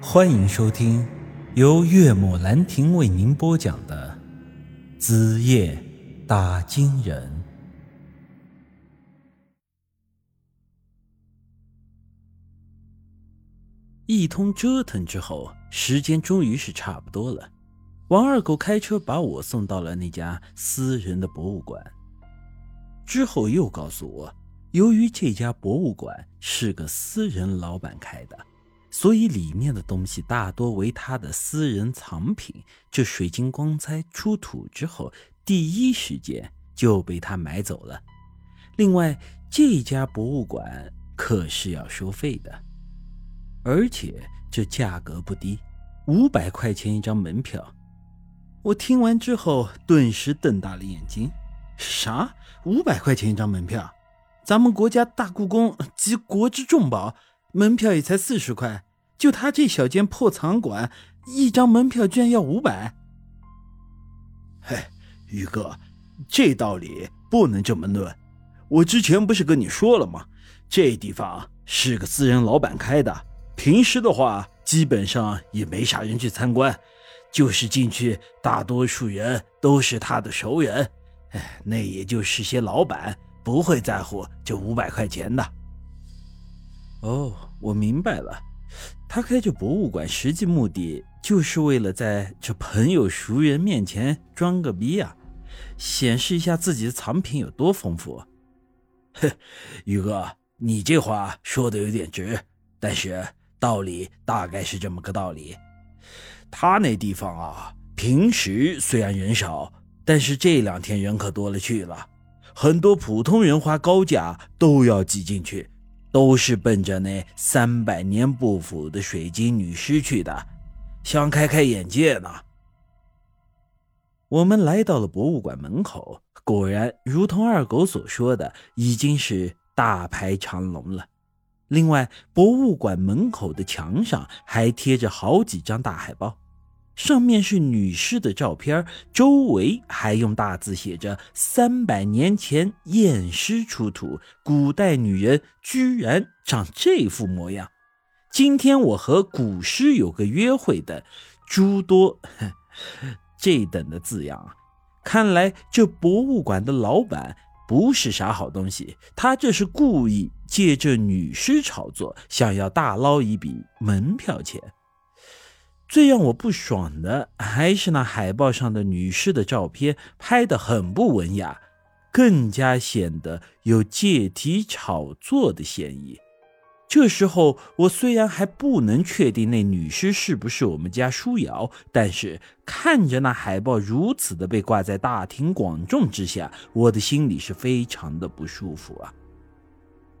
欢迎收听由岳母兰亭为您播讲的《子夜打金人》。一通折腾之后，时间终于是差不多了。王二狗开车把我送到了那家私人的博物馆，之后又告诉我，由于这家博物馆是个私人老板开的。所以里面的东西大多为他的私人藏品。这水晶光彩出土之后，第一时间就被他买走了。另外，这家博物馆可是要收费的，而且这价格不低，五百块钱一张门票。我听完之后，顿时瞪大了眼睛：“啥？五百块钱一张门票？咱们国家大故宫集国之重宝，门票也才四十块。”就他这小间破藏馆，一张门票居然要五百！嘿，宇哥，这道理不能这么论。我之前不是跟你说了吗？这地方是个私人老板开的，平时的话基本上也没啥人去参观，就是进去，大多数人都是他的熟人。哎，那也就是些老板不会在乎这五百块钱的。哦，我明白了。他开这博物馆，实际目的就是为了在这朋友熟人面前装个逼啊，显示一下自己的藏品有多丰富。哼，宇哥，你这话说的有点直，但是道理大概是这么个道理。他那地方啊，平时虽然人少，但是这两天人可多了去了，很多普通人花高价都要挤进去。都是奔着那三百年不腐的水晶女尸去的，想开开眼界呢。我们来到了博物馆门口，果然如同二狗所说的，已经是大排长龙了。另外，博物馆门口的墙上还贴着好几张大海报。上面是女尸的照片，周围还用大字写着“三百年前验尸出土，古代女人居然长这副模样”。今天我和古尸有个约会的诸多 这等的字样，看来这博物馆的老板不是啥好东西，他这是故意借这女尸炒作，想要大捞一笔门票钱。最让我不爽的还是那海报上的女尸的照片，拍得很不文雅，更加显得有借题炒作的嫌疑。这时候，我虽然还不能确定那女尸是不是我们家舒瑶，但是看着那海报如此的被挂在大庭广众之下，我的心里是非常的不舒服啊。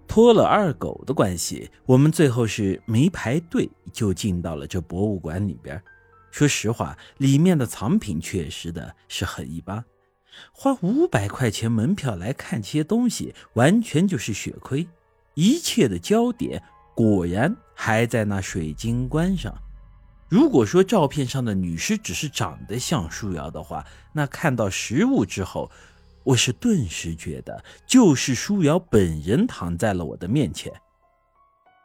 托了二狗的关系，我们最后是没排队就进到了这博物馆里边。说实话，里面的藏品确实的是很一般，花五百块钱门票来看这些东西，完全就是血亏。一切的焦点果然还在那水晶棺上。如果说照片上的女尸只是长得像舒瑶的话，那看到实物之后。我是顿时觉得，就是舒瑶本人躺在了我的面前。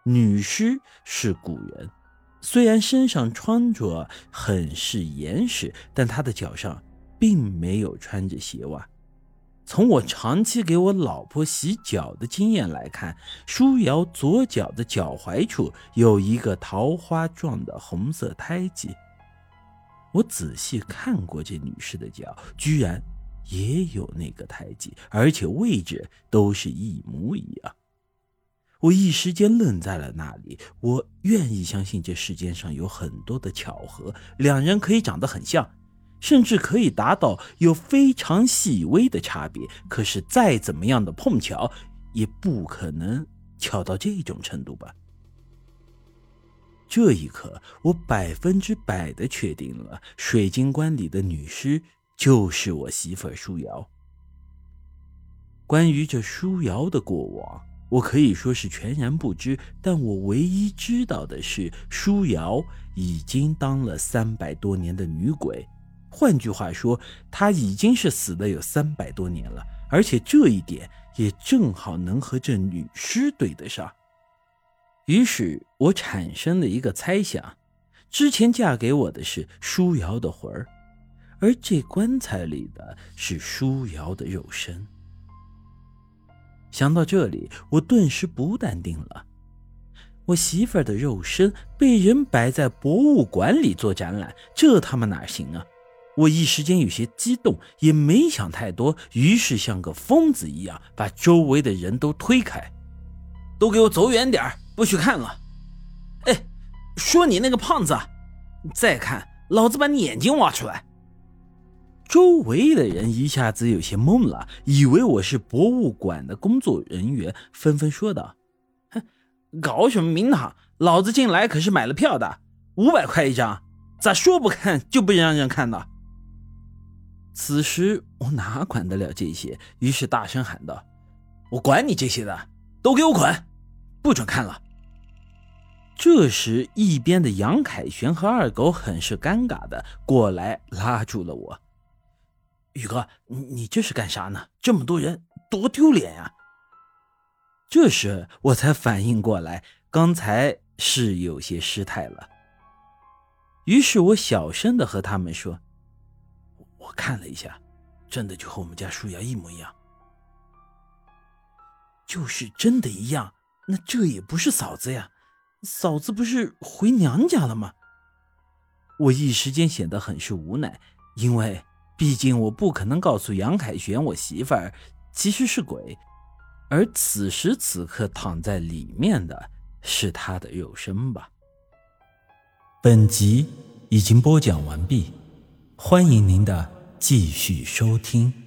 女尸是古人，虽然身上穿着很是严实，但她的脚上并没有穿着鞋袜。从我长期给我老婆洗脚的经验来看，舒瑶左脚的脚踝处有一个桃花状的红色胎记。我仔细看过这女士的脚，居然。也有那个胎记，而且位置都是一模一样。我一时间愣在了那里。我愿意相信这世间上有很多的巧合，两人可以长得很像，甚至可以达到有非常细微的差别。可是再怎么样的碰巧，也不可能巧到这种程度吧？这一刻，我百分之百的确定了水晶棺里的女尸。就是我媳妇儿舒瑶。关于这舒瑶的过往，我可以说是全然不知。但我唯一知道的是，舒瑶已经当了三百多年的女鬼。换句话说，她已经是死了有三百多年了。而且这一点也正好能和这女尸对得上。于是我产生了一个猜想：之前嫁给我的是舒瑶的魂儿，而这棺材里的是舒瑶的肉身。想到这里，我顿时不淡定了。我媳妇儿的肉身被人摆在博物馆里做展览，这他妈哪行啊！我一时间有些激动，也没想太多，于是像个疯子一样把周围的人都推开，都给我走远点不许看了！哎，说你那个胖子，再看老子把你眼睛挖出来！周围的人一下子有些懵了，以为我是博物馆的工作人员，纷纷说道：“哼，搞什么名堂？老子进来可是买了票的，五百块一张，咋说不看就不让人看的？”此时我哪管得了这些，于是大声喊道：“我管你这些的，都给我滚，不准看了！”这时，一边的杨凯旋和二狗很是尴尬的过来拉住了我：“宇哥，你你这是干啥呢？这么多人，多丢脸呀！”这时我才反应过来，刚才是有些失态了。于是我小声的和他们说。我看了一下，真的就和我们家舒瑶一模一样。就是真的一样，那这也不是嫂子呀，嫂子不是回娘家了吗？我一时间显得很是无奈，因为毕竟我不可能告诉杨凯旋我媳妇儿其实是鬼，而此时此刻躺在里面的是他的肉身吧。本集已经播讲完毕。欢迎您的继续收听。